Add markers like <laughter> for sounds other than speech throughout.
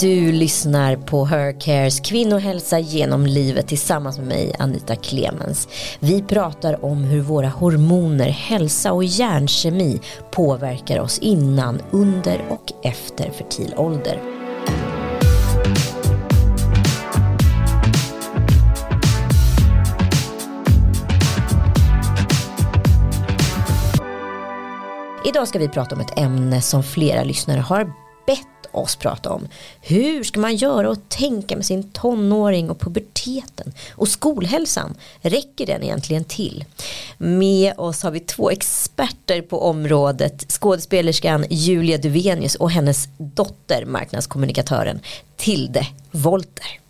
Du lyssnar på Hercares kvinnohälsa genom livet tillsammans med mig Anita Clemens. Vi pratar om hur våra hormoner, hälsa och hjärnkemi påverkar oss innan, under och efter fertil ålder. Idag ska vi prata om ett ämne som flera lyssnare har oss prata om. Hur ska man göra och tänka med sin tonåring och puberteten? Och skolhälsan, räcker den egentligen till? Med oss har vi två experter på området, skådespelerskan Julia Duvenius och hennes dotter, marknadskommunikatören Tilde Volter.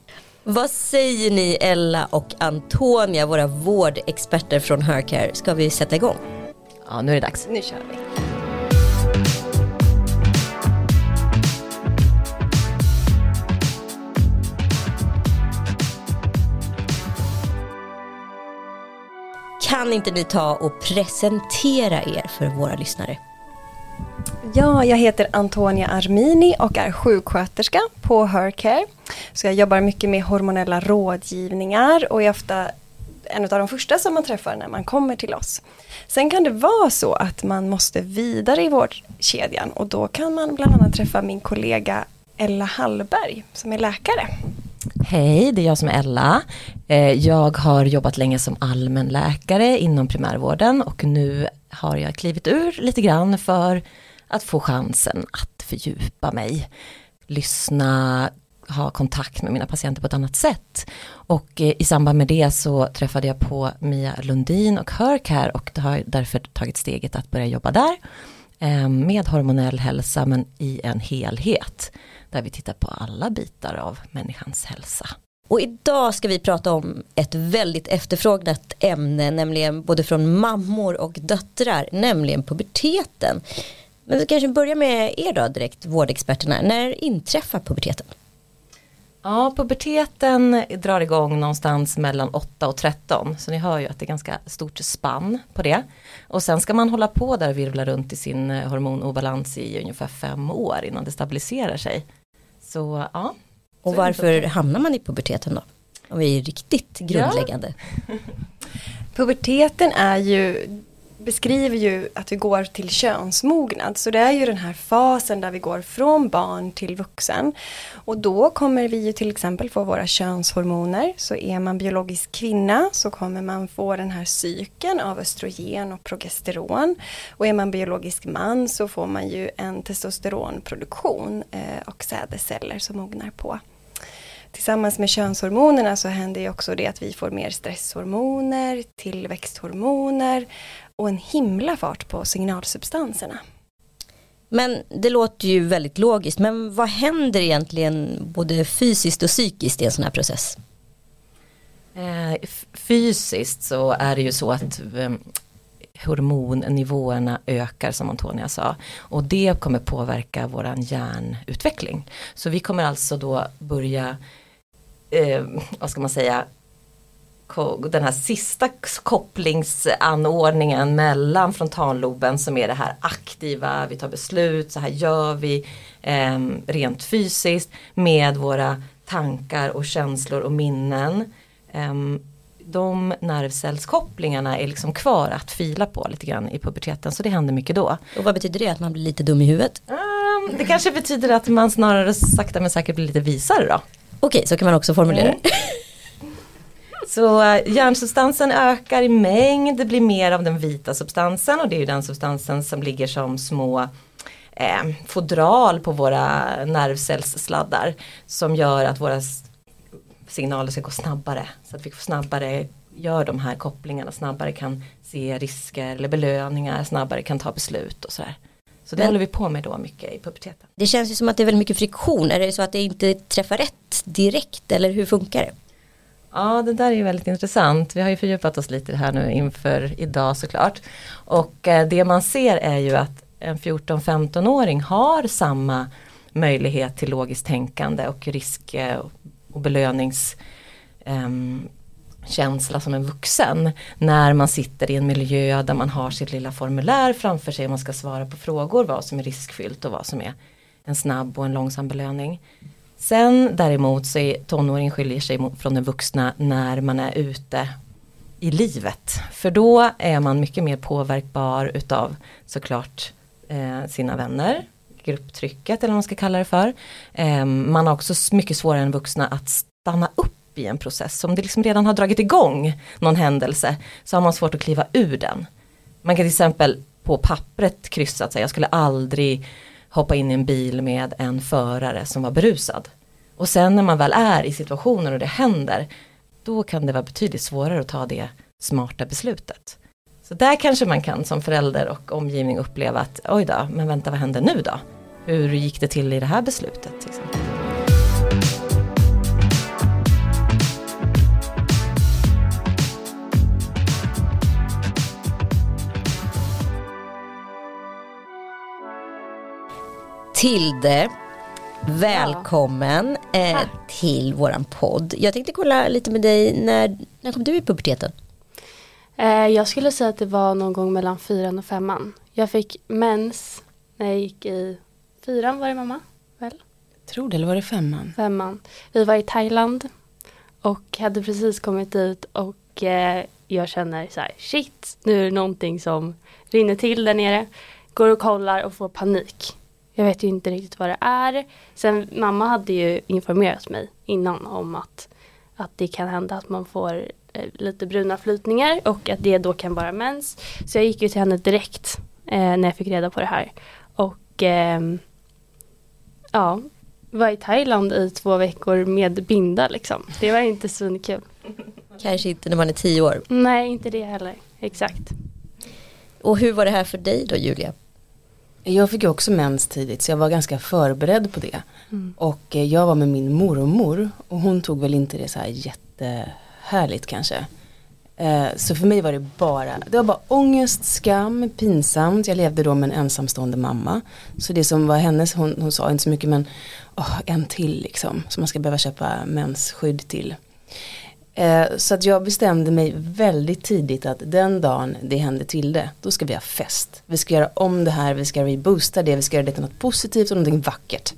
Vad säger ni Ella och Antonia, våra vårdexperter från Hercare? Ska vi sätta igång? Ja, nu är det dags. Nu kör vi. Kan inte ni ta och presentera er för våra lyssnare? Ja, jag heter Antonia Armini och är sjuksköterska på Hercare. Så jag jobbar mycket med hormonella rådgivningar och är ofta en av de första som man träffar när man kommer till oss. Sen kan det vara så att man måste vidare i vårdkedjan och då kan man bland annat träffa min kollega Ella Hallberg som är läkare. Hej, det är jag som är Ella. Eh, jag har jobbat länge som allmänläkare inom primärvården och nu har jag klivit ur lite grann för att få chansen att fördjupa mig, lyssna, ha kontakt med mina patienter på ett annat sätt. Och eh, i samband med det så träffade jag på Mia Lundin och Hörcare och har därför tagit steget att börja jobba där eh, med hormonell hälsa men i en helhet där vi tittar på alla bitar av människans hälsa. Och idag ska vi prata om ett väldigt efterfrågat ämne, nämligen både från mammor och döttrar, nämligen puberteten. Men vi kanske börjar med er då direkt, vårdexperterna. När inträffar puberteten? Ja, puberteten drar igång någonstans mellan 8 och 13 så ni hör ju att det är ganska stort spann på det. Och sen ska man hålla på där och virvla runt i sin eh, hormonobalans i ungefär fem år innan det stabiliserar sig. Så ja. Och varför hamnar man i puberteten då? Om vi är riktigt grundläggande. Ja. <laughs> Puberteten är ju beskriver ju att vi går till könsmognad. Så det är ju den här fasen där vi går från barn till vuxen. Och då kommer vi ju till exempel få våra könshormoner. Så är man biologisk kvinna så kommer man få den här cykeln av östrogen och progesteron. Och är man biologisk man så får man ju en testosteronproduktion eh, och sädesceller som mognar på. Tillsammans med könshormonerna så händer ju också det att vi får mer stresshormoner, tillväxthormoner och en himla fart på signalsubstanserna. Men det låter ju väldigt logiskt, men vad händer egentligen både fysiskt och psykiskt i en sån här process? Eh, fysiskt så är det ju så att eh, hormonnivåerna ökar som Antonia sa. Och det kommer påverka våran hjärnutveckling. Så vi kommer alltså då börja, eh, vad ska man säga, den här sista kopplingsanordningen mellan frontalloben som är det här aktiva, vi tar beslut, så här gör vi eh, rent fysiskt med våra tankar och känslor och minnen. Eh, de nervcellskopplingarna är liksom kvar att fila på lite grann i puberteten så det händer mycket då. Och vad betyder det? Att man blir lite dum i huvudet? Um, det kanske betyder att man snarare sakta men säkert blir lite visare då. Okej, så kan man också formulera mm. Så uh, hjärnsubstansen ökar i mängd, det blir mer av den vita substansen och det är ju den substansen som ligger som små eh, fodral på våra nervcellssladdar som gör att våra signaler ska gå snabbare. Så att vi snabbare gör de här kopplingarna, snabbare kan se risker eller belöningar, snabbare kan ta beslut och sådär. Så det Men, håller vi på med då mycket i puberteten. Det känns ju som att det är väldigt mycket friktion. Är det så att det inte träffar rätt direkt eller hur funkar det? Ja det där är ju väldigt intressant. Vi har ju fördjupat oss lite här nu inför idag såklart. Och eh, det man ser är ju att en 14-15-åring har samma möjlighet till logiskt tänkande och risk eh, och belöningskänsla ehm, som en vuxen. När man sitter i en miljö där man har sitt lilla formulär framför sig och man ska svara på frågor vad som är riskfyllt och vad som är en snabb och en långsam belöning. Sen däremot så är tonåringen skiljer sig från den vuxna när man är ute i livet. För då är man mycket mer påverkbar utav såklart eh, sina vänner, grupptrycket eller vad man ska kalla det för. Eh, man har också mycket svårare än vuxna att stanna upp i en process. Om det liksom redan har dragit igång någon händelse så har man svårt att kliva ur den. Man kan till exempel på pappret kryssa att säga jag skulle aldrig hoppa in i en bil med en förare som var berusad. Och sen när man väl är i situationen och det händer då kan det vara betydligt svårare att ta det smarta beslutet. Så där kanske man kan som förälder och omgivning uppleva att oj då, men vänta vad händer nu då? Hur gick det till i det här beslutet? Till exempel? Tilde, välkommen eh, till våran podd. Jag tänkte kolla lite med dig, när, när kom du i puberteten? Eh, jag skulle säga att det var någon gång mellan fyran och femman. Jag fick mens när jag gick i fyran var det mamma, väl? Tror det, eller var det femman? Femman. Vi var i Thailand och hade precis kommit ut och eh, jag känner så här, shit, nu är det någonting som rinner till där nere. Går och kollar och får panik. Jag vet ju inte riktigt vad det är. Sen mamma hade ju informerat mig innan om att, att det kan hända att man får eh, lite bruna flytningar och att det då kan vara mens. Så jag gick ju till henne direkt eh, när jag fick reda på det här. Och eh, ja, var i Thailand i två veckor med binda liksom. Det var inte så kul. Kanske inte när man är tio år. Nej, inte det heller. Exakt. Och hur var det här för dig då Julia? Jag fick ju också mens tidigt så jag var ganska förberedd på det. Mm. Och eh, jag var med min mormor och hon tog väl inte det så här jättehärligt kanske. Eh, så för mig var det bara, det var bara ångest, skam, pinsamt. Jag levde då med en ensamstående mamma. Så det som var hennes, hon, hon sa inte så mycket men oh, en till liksom. Som man ska behöva köpa mensskydd till. Eh, så att jag bestämde mig väldigt tidigt att den dagen det händer till det, då ska vi ha fest. Vi ska göra om det här, vi ska reboosta det, vi ska göra det till något positivt och någonting vackert.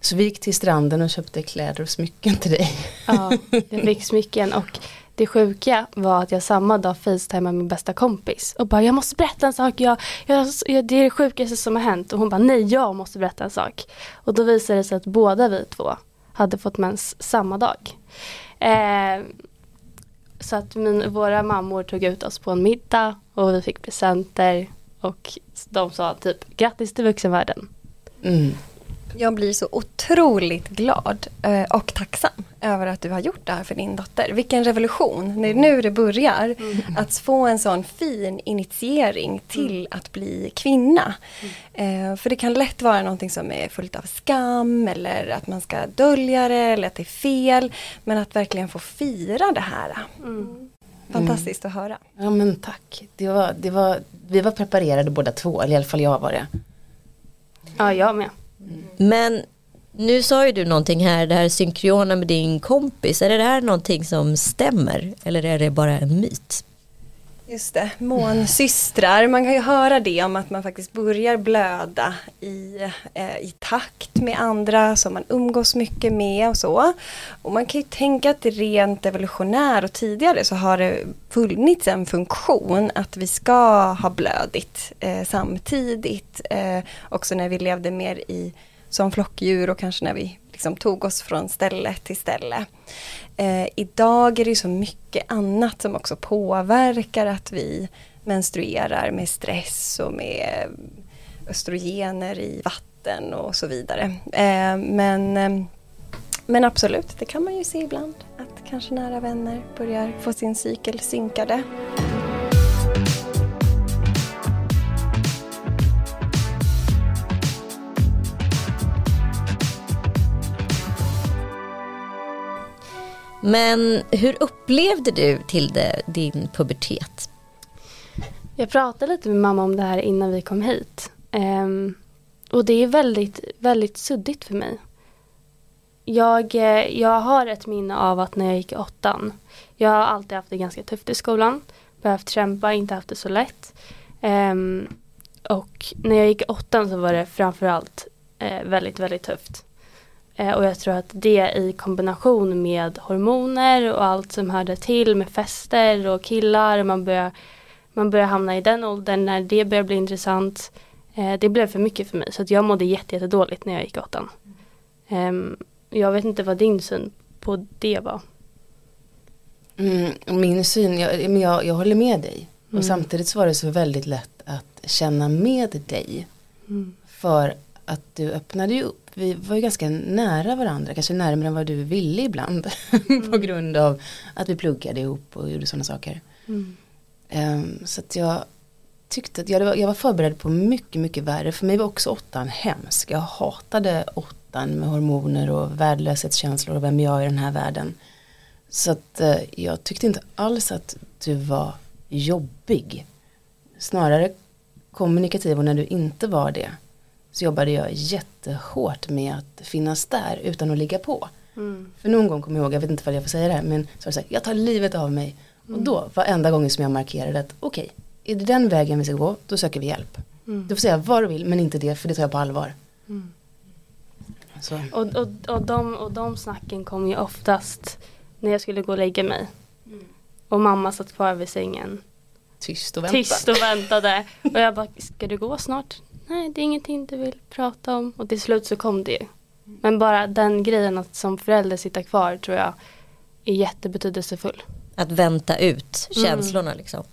Så vi gick till stranden och köpte kläder och smycken till dig. Ja, jag fick smycken och det sjuka var att jag samma dag facetimade min bästa kompis och bara jag måste berätta en sak, jag, jag, det är det sjukaste som har hänt och hon bara nej jag måste berätta en sak. Och då visade det sig att båda vi två hade fått mens samma dag. Eh, så att min, våra mammor tog ut oss på en middag och vi fick presenter och de sa typ grattis till vuxenvärlden. Mm. Jag blir så otroligt glad eh, och tacksam över att du har gjort det här för din dotter. Vilken revolution, det är nu det börjar. Mm. Att få en sån fin initiering till mm. att bli kvinna. Mm. För det kan lätt vara någonting som är fullt av skam eller att man ska dölja det eller att det är fel. Men att verkligen få fira det här. Mm. Fantastiskt att höra. Ja men tack. Det var, det var, vi var preparerade båda två, eller i alla fall jag var det. Ja, jag med. Men nu sa ju du någonting här, det här synkrona med din kompis. Är det här någonting som stämmer eller är det bara en myt? Just det, månsystrar. Man kan ju höra det om att man faktiskt börjar blöda i, eh, i takt med andra som man umgås mycket med och så. Och man kan ju tänka att det rent evolutionär och tidigare så har det funnits en funktion att vi ska ha blödigt eh, samtidigt. Eh, också när vi levde mer i som flockdjur och kanske när vi liksom tog oss från ställe till ställe. Eh, idag är det så mycket annat som också påverkar att vi menstruerar med stress och med östrogener i vatten och så vidare. Eh, men, eh, men absolut, det kan man ju se ibland att kanske nära vänner börjar få sin cykel synkade. Men hur upplevde du till det, din pubertet? Jag pratade lite med mamma om det här innan vi kom hit. Um, och det är väldigt, väldigt suddigt för mig. Jag, eh, jag har ett minne av att när jag gick i åttan. Jag har alltid haft det ganska tufft i skolan. Behövt kämpa, inte haft det så lätt. Um, och när jag gick i åttan så var det framförallt uh, väldigt, väldigt tufft. Eh, och jag tror att det i kombination med hormoner och allt som hörde till med fester och killar. Man börjar, man börjar hamna i den åldern när det börjar bli intressant. Eh, det blev för mycket för mig så att jag mådde jättedåligt jätte när jag gick åttan. Eh, jag vet inte vad din syn på det var. Mm, min syn, jag, jag, jag håller med dig. Mm. Och samtidigt så var det så väldigt lätt att känna med dig. Mm. För att du öppnade ju upp. Vi var ju ganska nära varandra, kanske närmare än vad du ville ibland. <laughs> Mm. på grund av att vi pluggade ihop och gjorde sådana saker. Um, så att jag tyckte att jag, jag var förberedd på mycket, mycket värre. För mig var också åttan hemsk. Jag hatade åttan med hormoner och värdelöshetskänslor och vem jag är i den här världen. Så att uh, jag tyckte inte alls att du var jobbig. Snarare kommunikativ och när du inte var det så jobbade jag jättehårt med att finnas där utan att ligga på. Mm. För någon gång kommer jag ihåg, jag vet inte vad jag får säga det här, men så var det så här, jag tar livet av mig. Mm. Och då var enda gången som jag markerade att okej, okay, är det den vägen vi ska gå, då söker vi hjälp. Mm. Du får säga vad du vill, men inte det, för det tar jag på allvar. Mm. Och, och, och, de, och de snacken kom ju oftast när jag skulle gå och lägga mig. Mm. Och mamma satt kvar vid sängen. Tyst och väntade. Tyst och väntade. Och jag bara, ska du gå snart? Nej, det är ingenting du vill prata om. Och till slut så kom det ju. Men bara den grejen att som förälder sitta kvar tror jag är jättebetydelsefull. Att vänta ut mm. känslorna mm. liksom.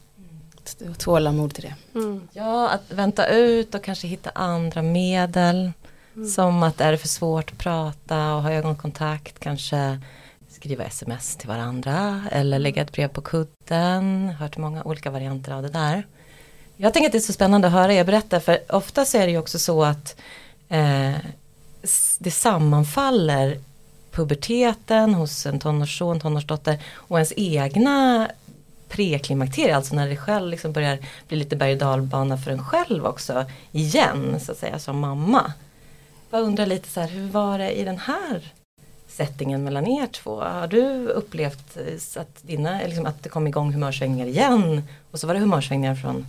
Tålamod till det. Mm. Ja, att vänta ut och kanske hitta andra medel. Mm. Som att är det för svårt att prata och ha ögonkontakt kanske skriva sms till varandra eller lägga ett brev på kudden. Hört många olika varianter av det där. Jag tänker att det är så spännande att höra er berätta för ofta så är det ju också så att eh, det sammanfaller puberteten hos en tonårsson, tonårsdotter och ens egna preklimakterier. alltså när det själv liksom börjar bli lite berg och dalbana för en själv också igen så att säga som mamma. Jag undrar lite så här, hur var det i den här settingen mellan er två? Har du upplevt eh, att, dina, liksom att det kom igång humörsvängningar igen och så var det humörsvängningar från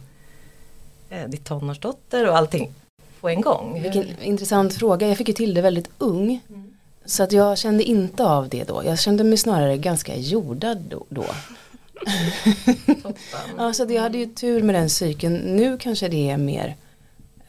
eh, ditt tonårsdotter och allting på en gång? Vilken intressant fråga, jag fick ju till det väldigt ung. Mm. Så att jag kände inte av det då, jag kände mig snarare ganska jordad då. <laughs> ja, så jag hade ju tur med den cykeln. Nu kanske det är mer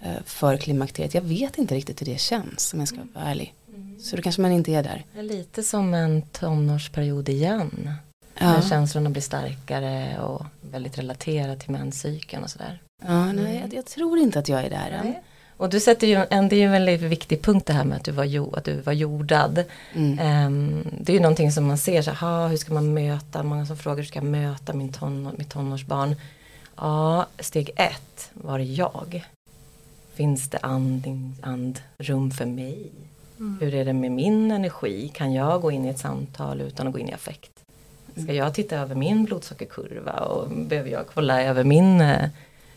eh, för klimakteriet. Jag vet inte riktigt hur det känns om jag ska vara ärlig. Så då kanske man inte är där. Lite som en tonårsperiod igen. Ja. När känslorna blir starkare och väldigt relaterade till menscykeln och sådär. Ja, nej, jag, jag, tror inte att jag är där än. Och du sätter ju en, det är ju en väldigt viktig punkt det här med att du var, jo, att du var jordad. Mm. Um, det är ju någonting som man ser så här, hur ska man möta, många som frågar hur ska jag möta min ton, mitt tonårsbarn. Ja, steg ett var det jag. Finns det andning, andrum för mig? Mm. Hur är det med min energi? Kan jag gå in i ett samtal utan att gå in i affekt? Ska mm. jag titta över min blodsockerkurva och behöver jag kolla över min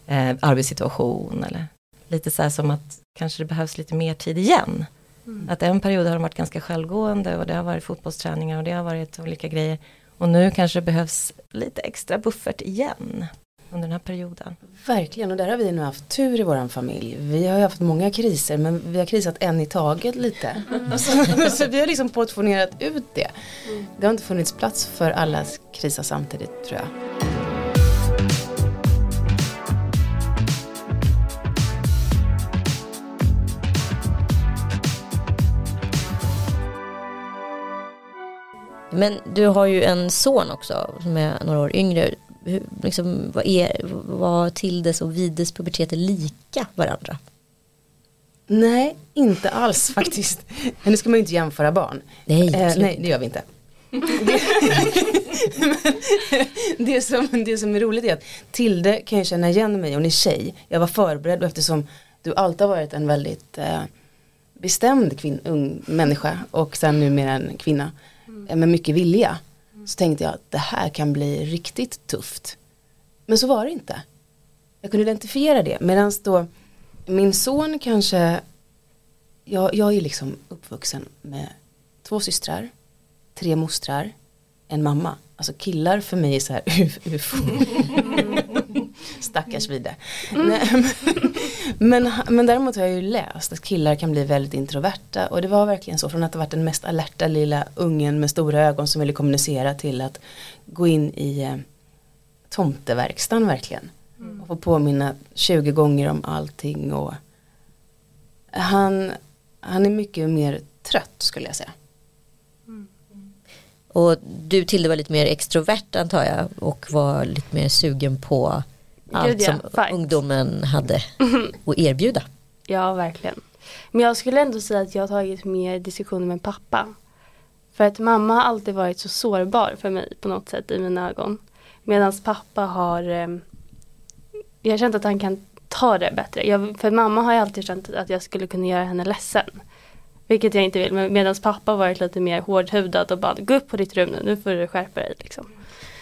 eh, arbetssituation? Eller? Lite så här som att kanske det behövs lite mer tid igen. Mm. Att en period har de varit ganska självgående och det har varit fotbollsträningar och det har varit olika grejer. Och nu kanske det behövs lite extra buffert igen under den här perioden. Verkligen och där har vi nu haft tur i våran familj. Vi har ju haft många kriser men vi har krisat en i taget lite. Mm. <laughs> Så, så, vi har liksom portionerat ut det. Mm. Det har inte funnits plats för alla krisa samtidigt tror jag. Men du har ju en son också som är några år yngre hur, liksom, vad, är, vad Tildes och Vides puberteter lika varandra? Nej, inte alls <laughs> faktiskt. Men nu ska man ju inte jämföra barn. Nej, eh, nej det gör vi inte. <laughs> det, <laughs> det, som, det som är roligt är att Tilde kan jag känna igen mig, hon är tjej. Jag var förberedd eftersom du alltid har varit en väldigt eh, bestämd kvin, ung människa och sen numera en kvinna. Med mycket vilja så tänkte jag att det här kan bli riktigt tufft. Men så var det inte. Jag kunde identifiera det medan då min son kanske, jag, jag är liksom uppvuxen med två systrar, tre mostrar, en mamma. Alltså killar för mig är så här <laughs> ufo. <laughs> Stackars Vide. Mm. men, men däremot har jag ju läst att killar kan bli väldigt introverta och det var verkligen så från att ha varit den mest alerta lilla ungen med stora ögon som ville kommunicera till att gå in i eh, tomteverkstan verkligen. Mm. Och få påminna 20 gånger om allting och han, han är mycket mer trött skulle jag säga. Och du Tilde var lite mer extrovert antar jag och var lite mer sugen på allt som Fight. ungdomen hade <laughs> att erbjuda. Ja, verkligen. Men jag skulle ändå säga att jag har tagit mer diskussioner med pappa. För att mamma har alltid varit så sårbar för mig på något sätt i mina ögon. Medan pappa har eh, Jag har känt att han kan ta det bättre. Jag, för mamma har jag alltid känt att jag skulle kunna göra henne ledsen. Vilket jag inte vill. Medan pappa varit lite mer hårdhudad och bara gå upp på ditt rum nu, nu får du skärpa dig. Liksom.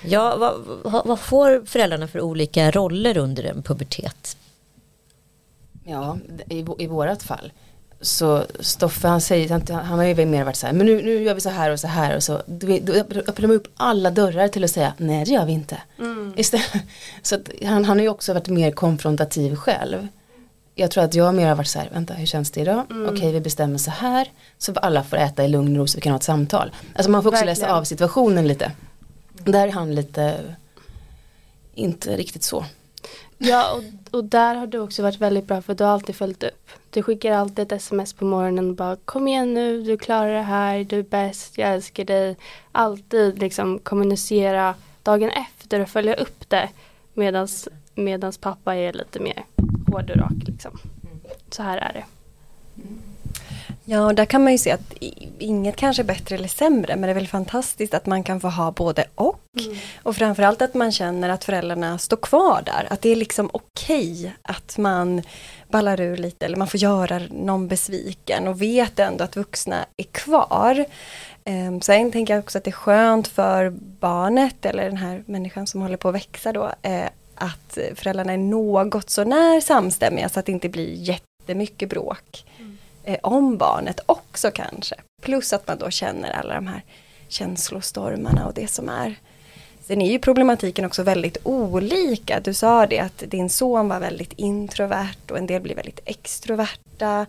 Ja, vad, vad får föräldrarna för olika roller under en pubertet? Ja, i, i vårat fall. Så Stoffe han säger, han har ju mer varit så här, men nu, nu gör vi så här och så här och så. Då öppnar man upp alla dörrar till att säga, nej det gör vi inte. Mm. Istället, så att han, han har ju också varit mer konfrontativ själv. Jag tror att jag mer har varit så här, vänta hur känns det idag? Mm. Okej vi bestämmer så här. Så alla får äta i lugn och ro så vi kan ha ett samtal. Alltså man får också Verkligen. läsa av situationen lite. Där är han lite, inte riktigt så. Ja och, och där har du också varit väldigt bra för du har alltid följt upp. Du skickar alltid ett sms på morgonen och bara kom igen nu, du klarar det här, du är bäst, jag älskar dig. Alltid liksom kommunicera dagen efter och följa upp det. Medans, medans pappa är lite mer hård och rak liksom. Så här är det. Ja, där kan man ju se att inget kanske är bättre eller sämre, men det är väl fantastiskt att man kan få ha både och. Mm. Och framförallt att man känner att föräldrarna står kvar där, att det är liksom okej okay att man ballar ur lite eller man får göra någon besviken och vet ändå att vuxna är kvar. Um, sen tänker jag också att det är skönt för barnet eller den här människan som håller på att växa då, eh, att föräldrarna är något sånär samstämmiga så att det inte blir jättemycket bråk eh, om barnet också kanske. Plus att man då känner alla de här känslostormarna och det som är. Sen är ju problematiken också väldigt olika. Du sa det att din son var väldigt introvert och en del blir väldigt extroverta.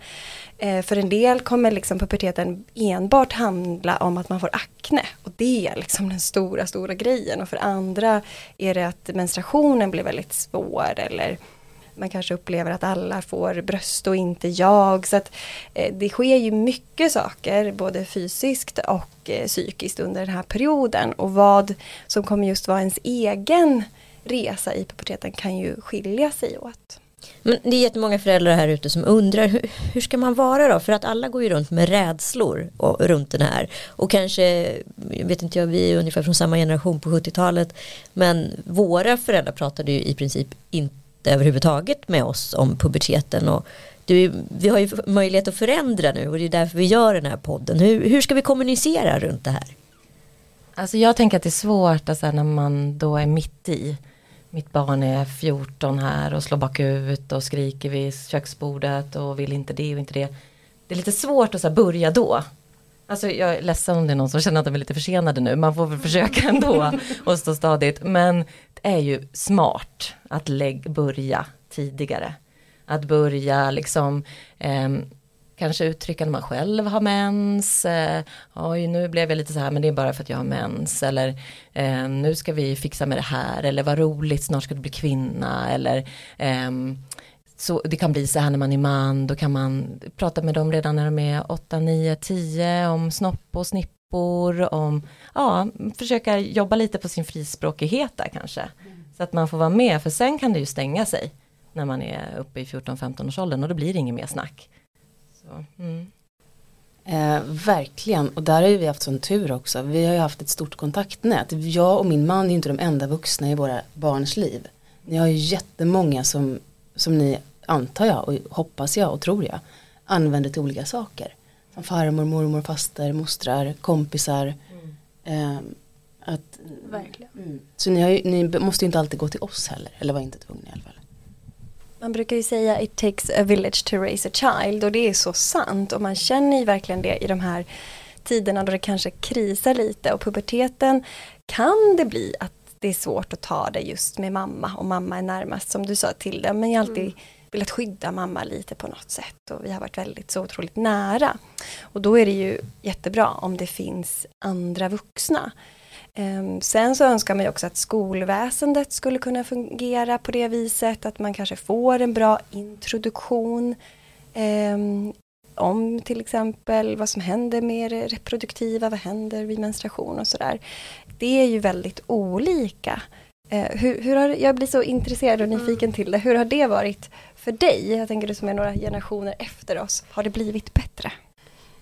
Eh, för en del kommer liksom puberteten enbart handla om att man får akne och det är liksom den stora, stora grejen. Och för andra är det att menstruationen blir väldigt svår eller man kanske upplever att alla får bröst och inte jag. Så att eh, det sker ju mycket saker både fysiskt och eh, psykiskt under den här perioden. Och vad som kommer just vara ens egen resa i puberteten kan ju skilja sig åt. Men det är jättemånga föräldrar här ute som undrar hur, hur, ska man vara då? För att alla går ju runt med rädslor och, runt den här. Och kanske, jag vet inte jag, vi är ungefär från samma generation på 70-talet. Men våra föräldrar pratade ju i princip inte överhuvudtaget med oss om puberteten. Och det, vi har ju möjlighet att förändra nu och det är därför vi gör den här podden. Hur, hur ska vi kommunicera runt det här? Alltså jag tänker att det är svårt alltså, när man då är mitt i. Mitt barn är 14 här och slår bakut och skriker vid köksbordet och vill inte det och inte det. Det är lite svårt att så här, börja då. Alltså jag är ledsen om det är någon som känner att de är lite försenade nu. Man får väl försöka ändå <laughs> och stå stadigt. Men är ju smart att lägg, börja tidigare. Att börja liksom eh, kanske uttrycka när man själv har mens. Eh, Oj, nu blev jag lite så här men det är bara för att jag har mens. Eller eh, nu ska vi fixa med det här. Eller vad roligt, snart ska du bli kvinna. Eller eh, så det kan bli så här när man är man, då kan man prata med dem redan när de är 8, 9, 10 om snopp och snippor, om, ja, försöka jobba lite på sin frispråkighet där kanske. Mm. Så att man får vara med, för sen kan det ju stänga sig när man är uppe i 14-15 års åldern och då blir det inget mer snack. Så, mm. eh, verkligen, och där har ju vi haft sån tur också. Vi har ju haft ett stort kontaktnät. Jag och min man är ju inte de enda vuxna i våra barns liv. Ni har ju jättemånga som som ni antar jag och hoppas jag och tror jag använder till olika saker. Farmor, mormor, faster, mostrar, kompisar. Mm. Eh, att, Verkligen. Mm. Så ni, ju, ni, måste ju inte alltid gå till oss heller, eller var inte tvungna i alla fall. Man brukar ju säga it takes a village to raise a child och det är så sant och man känner ju verkligen det i de här tiderna då det kanske krisar lite och puberteten kan det bli att det är svårt att ta det just med mamma och mamma är närmast som du sa till det. Men jag alltid mm. Velat skydda mamma lite på något sätt och vi har varit väldigt så otroligt nära. Och då är det ju jättebra om det finns andra vuxna. Um, sen så önskar man ju också att skolväsendet skulle kunna fungera på det viset att man kanske får en bra introduktion um, om till exempel vad som händer med det reproduktiva, vad händer vid menstruation och sådär. Det är ju väldigt olika. Uh, hur, hur har, jag blir så intresserad och nyfiken till det. Hur har det varit för dig? Jag tänker du som är några generationer efter oss. Har det blivit bättre?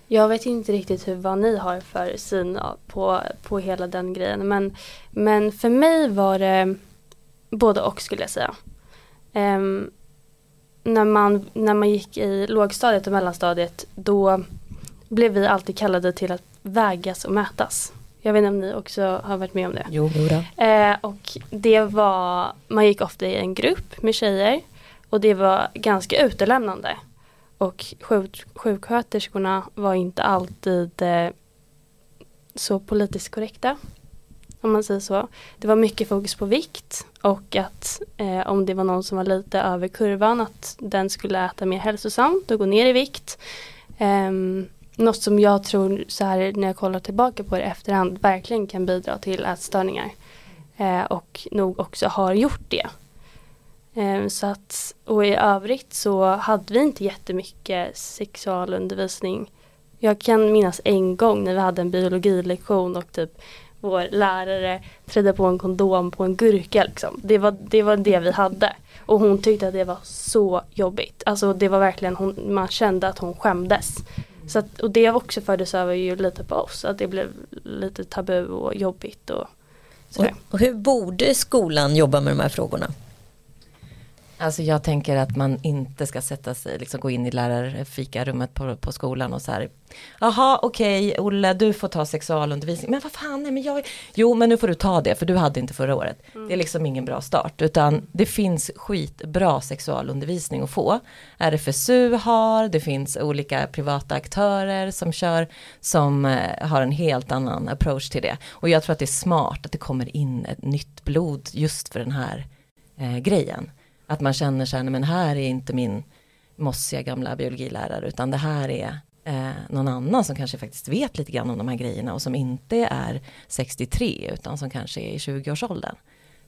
Jag vet inte riktigt hur, vad ni har för syn på, på hela den grejen. Men, men för mig var det både och skulle jag säga. Um, när, man, när man gick i lågstadiet och mellanstadiet då blev vi alltid kallade till att vägas och mätas. Jag vet inte om ni också har varit med om det. Jo, då. Eh, och det var, man gick ofta i en grupp med tjejer och det var ganska utelämnande. Och sjuk, sjuksköterskorna var inte alltid eh, så politiskt korrekta. Om man säger så. Det var mycket fokus på vikt och att eh, om det var någon som var lite över kurvan att den skulle äta mer hälsosamt och gå ner i vikt. Eh, något som jag tror så här när jag kollar tillbaka på det efterhand verkligen kan bidra till ätstörningar. Eh, och nog också har gjort det. Ehm, så att, och i övrigt så hade vi inte jättemycket sexualundervisning. Jag kan minnas en gång när vi hade en biologilektion och typ vår lärare trädde på en kondom på en gurka. Liksom. Det, var, det var det vi hade. Och hon tyckte att det var så jobbigt. Alltså det var verkligen, hon, man kände att hon skämdes. Så att, och det också fördes över ju lite på oss. Att det blev lite tabu och jobbigt. Och, och, och hur borde skolan jobba med de här frågorna? Alltså jag tänker att man inte ska sätta sig, liksom gå in i lärarfikarummet på, på skolan och så här. Jaha okej okay, Olle du får ta sexualundervisning. Men vad fan, nej men jag. Jo men nu får du ta det för du hade inte förra året. Mm. Det är liksom ingen bra start. Utan det finns skitbra sexualundervisning att få. RFSU har, det finns olika privata aktörer som kör. Som eh, har en helt annan approach till det. Och jag tror att det är smart att det kommer in ett nytt blod just för den här eh, grejen. Att man känner så här, men här är inte min mossiga gamla biologilärare utan det här är eh, någon annan som kanske faktiskt vet lite grann om de här grejerna och som inte är 63 utan som kanske är i 20-årsåldern.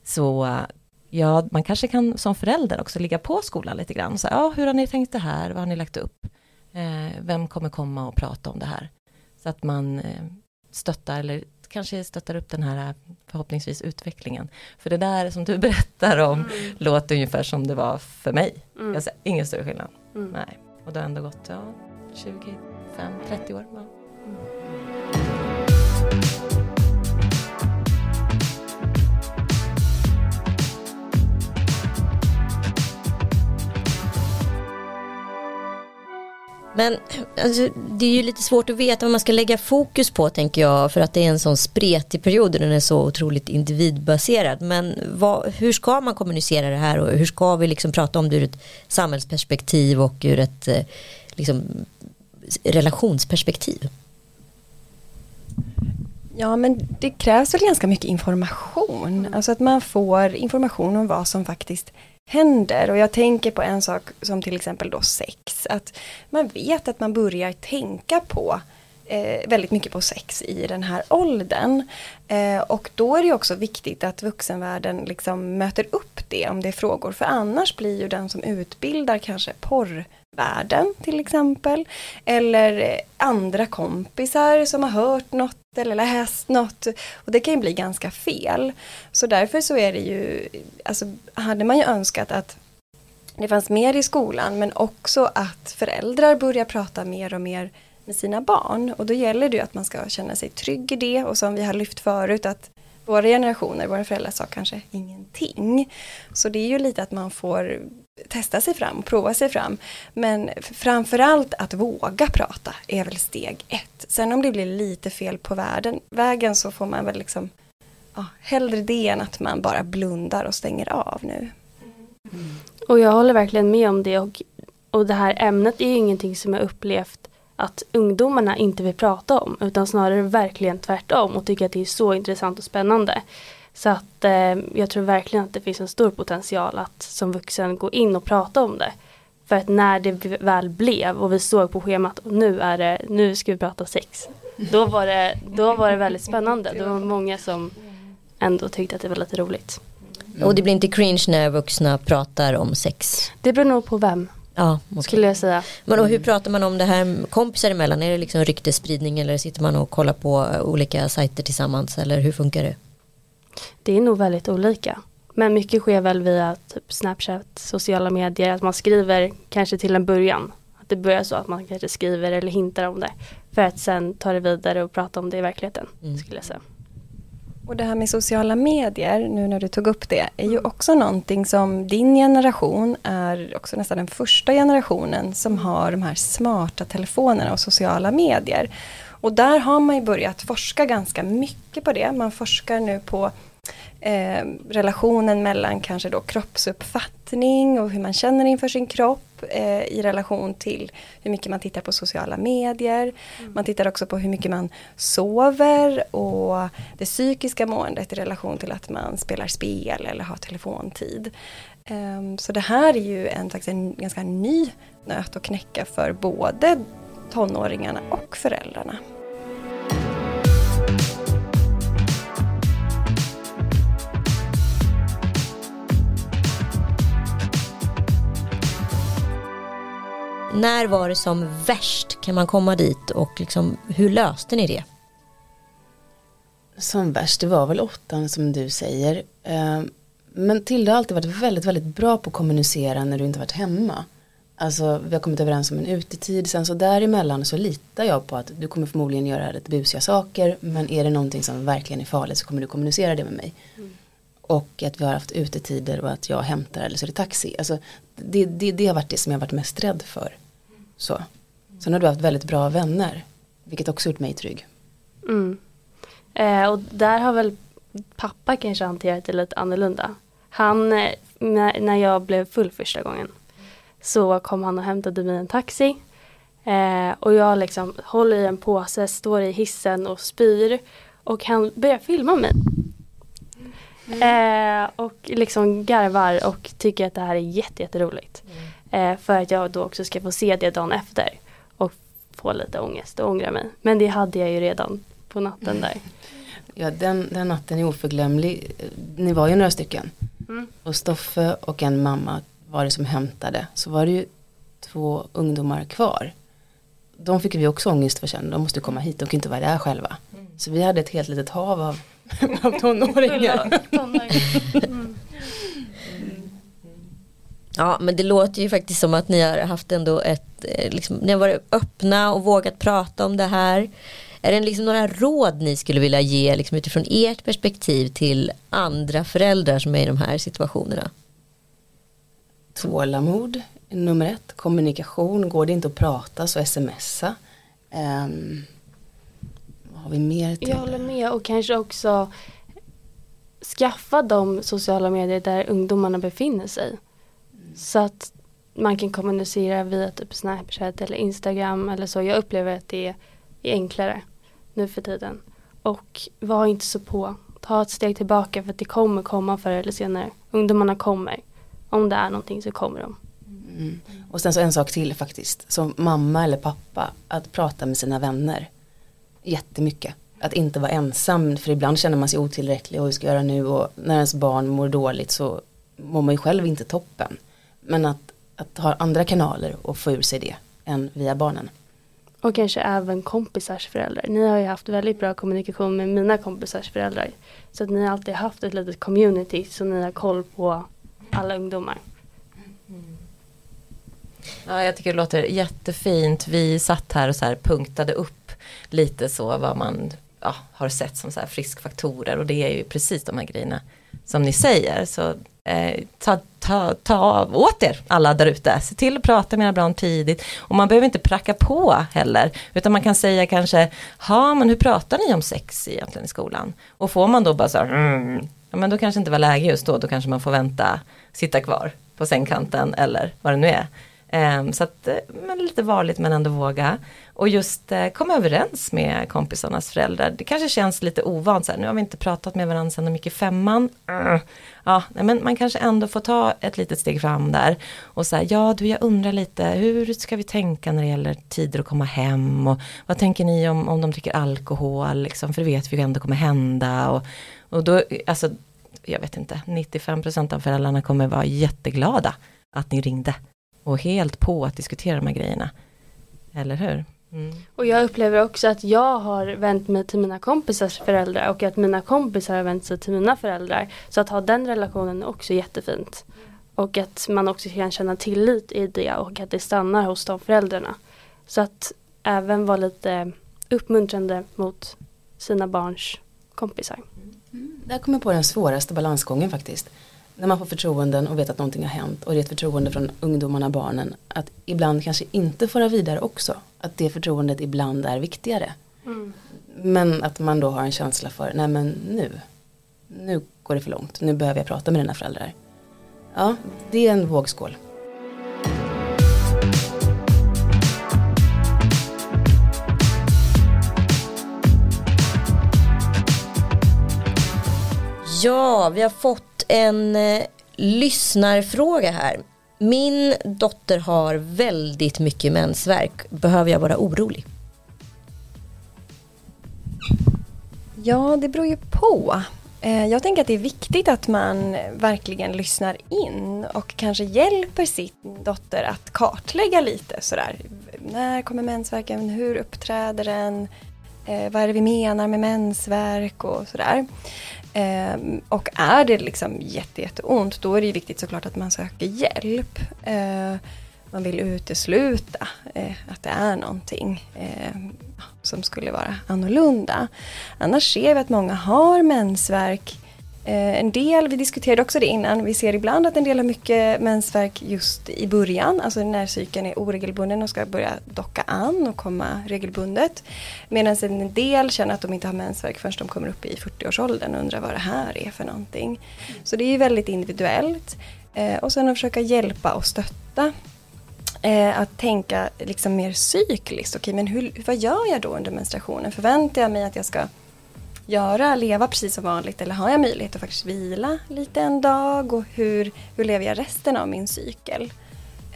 Så ja, man kanske kan som förälder också ligga på skolan lite grann. Så, ja, hur har ni tänkt det här? Vad har ni lagt upp? Eh, vem kommer komma och prata om det här? Så att man eh, stöttar eller kanske stöttar upp den här förhoppningsvis utvecklingen. För det där som du <laughs> berättar om mm. låter ungefär som det var för mig. Mm. Jag ser ingen större skillnad. Mm. Nej. Och det har ändå gått ja, 25, 30 år. Ja. Men alltså, det är ju lite svårt att veta vad man ska lägga fokus på tänker jag för att det är en sån spretig period och den är så otroligt individbaserad. Men vad, hur ska man kommunicera det här och hur ska vi liksom prata om det ur ett samhällsperspektiv och ur ett eh, liksom, relationsperspektiv? Ja men det krävs väl ganska mycket information. Alltså att man får information om vad som faktiskt händer. Och jag tänker på en sak som till exempel då sex. Att man vet att man börjar tänka på eh, väldigt mycket på sex i den här åldern. Eh, och då är det också viktigt att vuxenvärlden liksom möter upp det om det är frågor. För annars blir ju den som utbildar kanske porrvärlden till exempel. Eller eh, andra kompisar som har hört något eller läst något. Och det kan ju bli ganska fel. Så därför så är det ju, alltså hade man ju önskat att det fanns mer i skolan men också att föräldrar börjar prata mer och mer med sina barn. Och då gäller det ju att man ska känna sig trygg i det och som vi har lyft förut att våra generationer, våra föräldrar sa kanske ingenting. Så det är ju lite att man får testa sig fram, prova sig fram. Men framförallt att våga prata är väl steg ett. Sen om det blir lite fel på världen, vägen så får man väl liksom ja, hellre det än att man bara blundar och stänger av nu. Mm. Och jag håller verkligen med om det och, och det här ämnet är ju ingenting som jag upplevt att ungdomarna inte vill prata om utan snarare verkligen tvärtom och tycker att det är så intressant och spännande. Så att eh, jag tror verkligen att det finns en stor potential att som vuxen gå in och prata om det. För att när det väl blev och vi såg på schemat och nu är det, nu ska vi prata sex. Då var det, då var det väldigt spännande. Det var många som ändå tyckte att det var lite roligt. Och det blir inte cringe när vuxna pratar om sex. Det beror nog på vem, Ja, okej. skulle jag säga. Men och hur pratar man om det här kompisar emellan? Är det liksom ryktesspridning eller sitter man och kollar på olika sajter tillsammans eller hur funkar det? Det är nog väldigt olika. Men mycket sker väl via typ Snapchat, sociala medier, att man skriver kanske till en början. Att det börjar så att man kanske skriver eller hintar om det. För att sen ta det vidare och prata om det i verkligheten, Mm. skulle jag säga. Och det här med sociala medier, nu när du tog upp det, är ju också någonting som din generation är också nästan den första generationen som har de här smarta telefonerna och sociala medier. Och där har man ju börjat forska ganska mycket på det. Man forskar nu på eh, relationen mellan kanske då kroppsuppfattning och hur man känner inför sin kropp eh, i relation till hur mycket man tittar på sociala medier. Man tittar också på hur mycket man sover och det psykiska måendet i relation till att man spelar spel eller har telefontid. Ehm, Så det här är ju en, faktiskt en ganska ny nöt att knäcka för både tonåringarna och föräldrarna. När var det som värst? Kan man komma dit och liksom, hur löste ni det? Som värst, det var väl åttan som du säger. Eh, Men Tilda har alltid varit väldigt, väldigt bra på att kommunicera när du inte varit hemma. Alltså vi har kommit överens om en utetid, sen så däremellan så litar jag på att du kommer förmodligen göra lite busiga saker men är det någonting som verkligen är farligt så kommer du kommunicera det med mig. Och att vi har haft utetider och att jag hämtar eller så är det taxi. Alltså, det, det, det har varit det som jag varit mest rädd för. Så. Sen har du haft väldigt bra vänner, vilket också gjort mig trygg. Mm. Eh, och där har väl pappa kanske hanterat det lite annorlunda. Han, eh, när, när jag blev full första gången så kom han och hämtade mig en taxi. Eh, och jag liksom håller i en påse, står i hissen och spyr. Och han börjar filma mig. Eh, och liksom garvar och tycker att det här är jätte, jätteroligt. Eh, för att jag då också ska få se det dagen efter. Och få lite ångest och ångra mig. Men det hade jag ju redan på natten där. <laughs> Ja, den, den natten är oförglömlig. Ni var ju några stycken. Mm. Och Stoffe och en mamma var det som hämtade. Så var det ju två ungdomar kvar. De fick vi också ångest för sen. De måste komma hit, de kan inte vara där själva. Så vi hade ett helt litet hav av, <laughs> av tonåringar. Ja men det låter ju faktiskt som att ni har haft ändå ett, eh, liksom, ni har varit öppna och vågat prata om det här. Är det liksom några råd ni skulle vilja ge liksom, utifrån ert perspektiv till andra föräldrar som är i de här situationerna? Tålamod, nummer ett. Kommunikation, går det inte att prata så smsa. Um, har vi mer till? Jag håller med och kanske också skaffa de sociala medier där ungdomarna befinner sig. Så att man kan kommunicera via typ Snapchat eller Instagram eller så. Jag upplever att det är enklare nu för tiden. Och var inte så på. Ta ett steg tillbaka för att det kommer komma förr eller senare. Ungdomarna kommer. Om det är någonting så kommer de. Mm. Och sen så en sak till faktiskt. Som mamma eller pappa, att prata med sina vänner. Jättemycket. Att inte vara ensam, för ibland känner man sig otillräcklig och hur ska jag göra nu och när ens barn mår dåligt så mår man ju själv inte toppen. Men att, att ha andra kanaler och få ur sig det än via barnen. Och kanske även kompisars föräldrar. Ni har ju haft väldigt bra kommunikation med mina kompisars föräldrar. Så att ni har alltid haft ett litet community så ni har koll på alla ungdomar. Ja, jag tycker det låter jättefint. Vi satt här och så här punktade upp lite så vad man ja, har sett som så här friskfaktorer och det är ju precis de här grejerna som ni säger. Så eh, ta, ta, ta åt er alla där ute. Se till att prata med era barn tidigt. Och man behöver inte pracka på heller. Utan man kan säga kanske, ja men hur pratar ni om sex egentligen i skolan? Och får man då bara så här, mm, ja men då kanske inte var läge just då. Då kanske man får vänta, sitta kvar på sängkanten eller vad det nu är. Um, så att, eh, men lite varligt men ändå våga. Och just uh, komma överens med kompisarnas föräldrar. Det kanske känns lite ovant, så här, nu har vi inte pratat med varandra sedan de gick i femman. Uh, ja, men man kanske ändå får ta ett litet steg fram där. Och säga, ja du jag undrar lite, hur ska vi tänka när det gäller tider att komma hem? Och vad tänker ni om, om de dricker alkohol? Liksom, för det vet vi ju ändå kommer hända. Och, och då, alltså, jag vet inte, 95% av föräldrarna kommer vara jätteglada att ni ringde och helt på att diskutera de här grejerna. Eller hur? Mm. Och jag upplever också att jag har vänt mig till mina kompisars föräldrar och att mina kompisar har vänt sig till mina föräldrar. Så att ha den relationen är också jättefint. Och att man också kan känna tillit i det och att det stannar hos de föräldrarna. Så att även vara lite uppmuntrande mot sina barns kompisar. Mm. Där kommer jag på den svåraste balansgången faktiskt när man får förtroenden och vet att någonting har hänt och det är ett förtroende från ungdomarna, barnen, att ibland kanske inte föra vidare också. Att det förtroendet ibland är viktigare. Mm. Men att man då har en känsla för, nej men nu, nu går det för långt, nu behöver jag prata med dina föräldrar. Ja, det är en vågskål. Ja, vi har fått en eh, lyssnarfråga här. Min dotter har väldigt mycket mensvärk. Behöver jag vara orolig? Ja, det beror ju på. Eh, jag tänker att det är viktigt att man verkligen lyssnar in och kanske hjälper sin dotter att kartlägga lite sådär. När kommer mensvärken? Hur uppträder den? Eh, vad är det vi menar med mensvärk och sådär. Eh, och är det liksom jätte, jätteont då är det viktigt såklart att man söker hjälp. Eh, man vill utesluta eh, att det är någonting eh, som skulle vara annorlunda. Annars ser vi att många har mensvärk Eh, Eh, en del, vi diskuterade också det innan, vi ser ibland att en del har mycket mensvärk just i början, alltså när cykeln är oregelbunden och ska börja docka an och komma regelbundet. Medan en del känner att de inte har mensvärk förrän de kommer upp i 40-årsåldern och undrar vad det här är för någonting. Så det är väldigt individuellt. Eh, och sen att försöka hjälpa och stötta. Eh, att tänka liksom mer cykliskt, okej men hur, vad gör jag då under menstruationen? Förväntar jag mig att jag ska göra, leva precis som vanligt eller har jag möjlighet att faktiskt vila lite en dag och hur, hur lever jag resten av min cykel?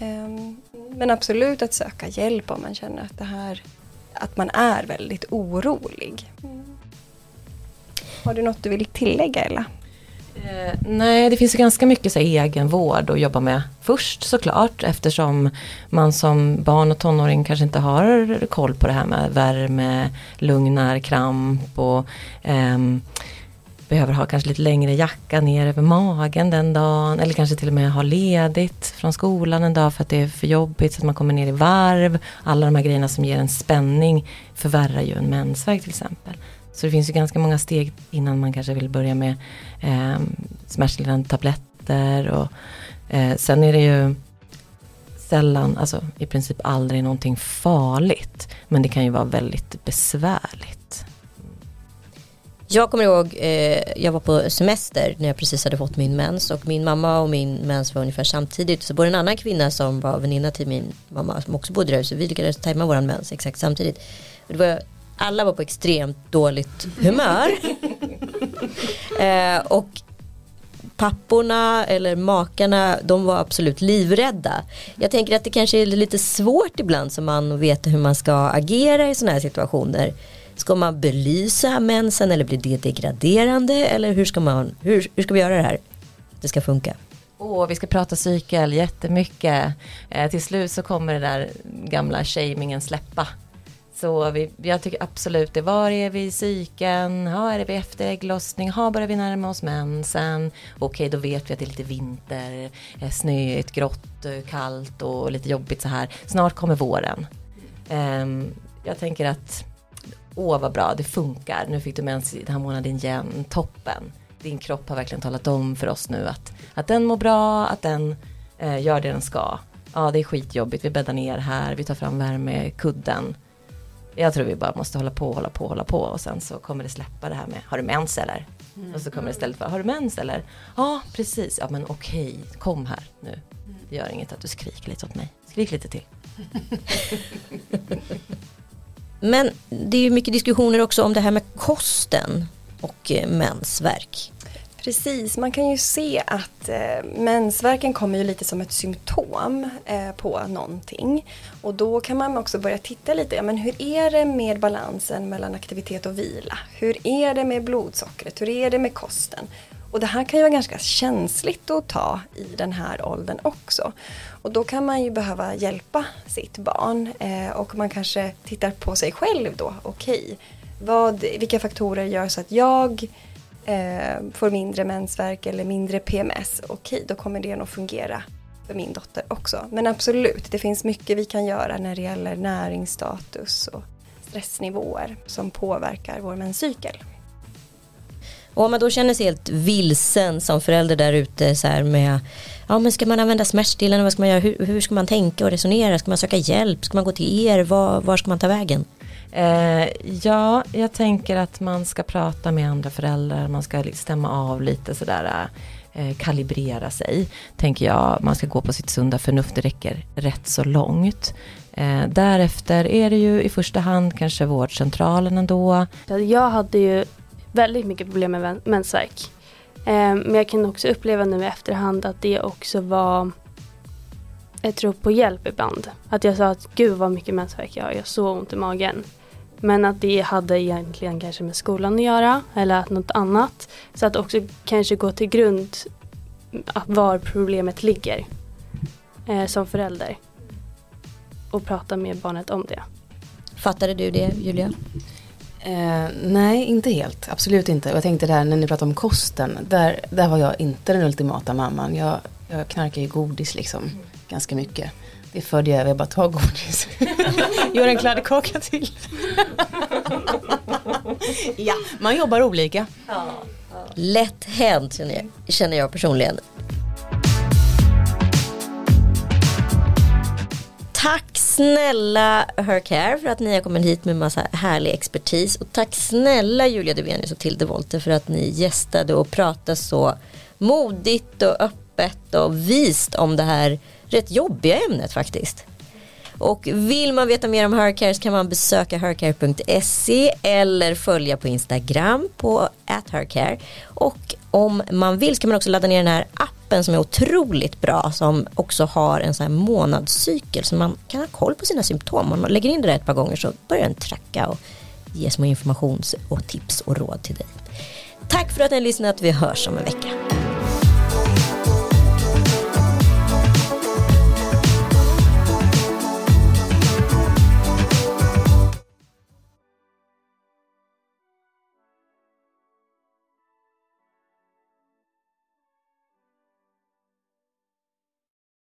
Um, men absolut att söka hjälp om man känner att det här att man är väldigt orolig. Mm. Har du något du vill tillägga Ella? Eh, nej, det finns ganska mycket så här, egenvård att jobba med först såklart eftersom man som barn och tonåring kanske inte har koll på det här med värme, lugnar, kramp och eh, behöver ha kanske lite längre jacka ner över magen den dagen eller kanske till och med ha ledigt från skolan en dag för att det är för jobbigt så att man kommer ner i varv. Alla de här grejerna som ger en spänning förvärrar ju en mensvärk till exempel. Så det finns ju ganska många steg innan man kanske vill börja med eh, smärtstillande tabletter och eh, sen är det ju sällan, alltså i princip aldrig någonting farligt. Men det kan ju vara väldigt besvärligt. Jag kommer ihåg, eh, jag var på semester när jag precis hade fått min mens och min mamma och min mens var ungefär samtidigt. Så både en annan kvinna som var väninna till min mamma som också bodde där så vi lyckades tajma våran mens exakt samtidigt. Och det var alla var på extremt dåligt humör. <laughs> eh, och papporna eller makarna de var absolut livrädda. Jag tänker att det kanske är lite svårt ibland som man veta hur man ska agera i sådana här situationer. Ska man belysa mensen eller blir det degraderande eller hur ska, man, hur, hur ska vi göra det här? Det ska funka. Åh, vi ska prata cykel jättemycket. Eh, till slut så kommer det där gamla shamingen släppa. Så vi, jag tycker absolut det. Var är vi i cykeln? Ja, är det vid efter ägglossning? Ja, börjar vi närma oss mensen? Okej, då vet vi att det är lite vinter, eh, snöigt, grått, eh, kallt och lite jobbigt så här. Snart kommer våren. Um, jag tänker att, åh vad bra, det funkar. Nu fick du mens den här månaden igen, toppen. Din kropp har verkligen talat om för oss nu att, att den mår bra, att den eh, gör det den ska. Ja, det är skitjobbigt, vi bäddar ner här, vi tar fram värmekudden. Jag tror vi bara måste hålla på, hålla på, hålla på och sen så kommer det släppa det här med har du mens eller? Mm. Och så kommer det istället för har du mens eller? Ja precis, ja men okej, kom här nu. Det gör inget att du skriker lite åt mig. Skrik lite till. <laughs> Men det är ju mycket diskussioner också om det här med kosten och eh, mensvärk. Precis, man kan ju se att eh, mensvärken kommer ju lite som ett symptom eh, på någonting. Och då kan man också börja titta lite, ja, men hur är det med balansen mellan aktivitet och vila? Hur är det med blodsockret? Hur är det med kosten? Och det här kan ju vara ganska känsligt att ta i den här åldern också. Och då kan man ju behöva hjälpa sitt barn eh, och man kanske tittar på sig själv då. Okej, okay, vilka faktorer gör så att jag eh, får mindre mensvärk eller mindre PMS? Okej, okay, då kommer det nog fungera för min dotter också. Men absolut, det finns mycket vi kan göra när det gäller näringsstatus och stressnivåer som påverkar vår menscykel. Och om man då känner sig helt vilsen som förälder där ute så här med Ja men ska man använda smärtstillande, vad ska man göra, hur, hur, ska man tänka och resonera, ska man söka hjälp, ska man gå till er, var, var ska man ta vägen? Eh, ja, jag tänker att man ska prata med andra föräldrar, man ska stämma av lite sådär eh, kalibrera sig. Tänker jag, man ska gå på sitt sunda förnuft, det räcker rätt så långt. Eh, därefter är det ju i första hand kanske vårdcentralen ändå. Jag hade ju väldigt mycket problem med mensvärk. Eh, men jag kan också uppleva nu i efterhand att det också var ett rop på hjälp ibland. Att jag sa att gud vad mycket mensvärk jag har, jag har så ont i magen. Men att det hade egentligen kanske med skolan att göra eller att något annat. Så att också kanske gå till grund var problemet ligger eh, som förälder. Och prata med barnet om det. Fattade du det Julia? Eh, nej, inte helt. Absolut inte. Jag tänkte där när ni pratade om kosten. Där, där var jag inte den ultimata mamman. Jag, jag knarkar ju godis liksom. Ganska mycket. Det förde jag över. Jag bara ta godis. <laughs> Gör en kladdkaka till. ja, man jobbar olika. Ja, ja. Lätt hänt känner jag, känner jag personligen. Tack snälla Hercare för att ni har kommit hit med massa härlig expertis. Och tack snälla Julia Duvenius och Tilde Wolte för att ni gästade och pratade så modigt och öppet och vist om det här rätt jobbiga ämnet faktiskt. Och vill man veta mer om Hercare så kan man besöka hercare.se eller följa på Instagram på athercare. Och om man vill kan man också ladda ner den här appen som är otroligt bra som också har en sån här månadscykel så man kan ha koll på sina symptom. Om man lägger in det där ett par gånger så börjar den tracka och ge små informations och tips och råd till dig. Tack för att ni har lyssnat. Vi hörs om en vecka.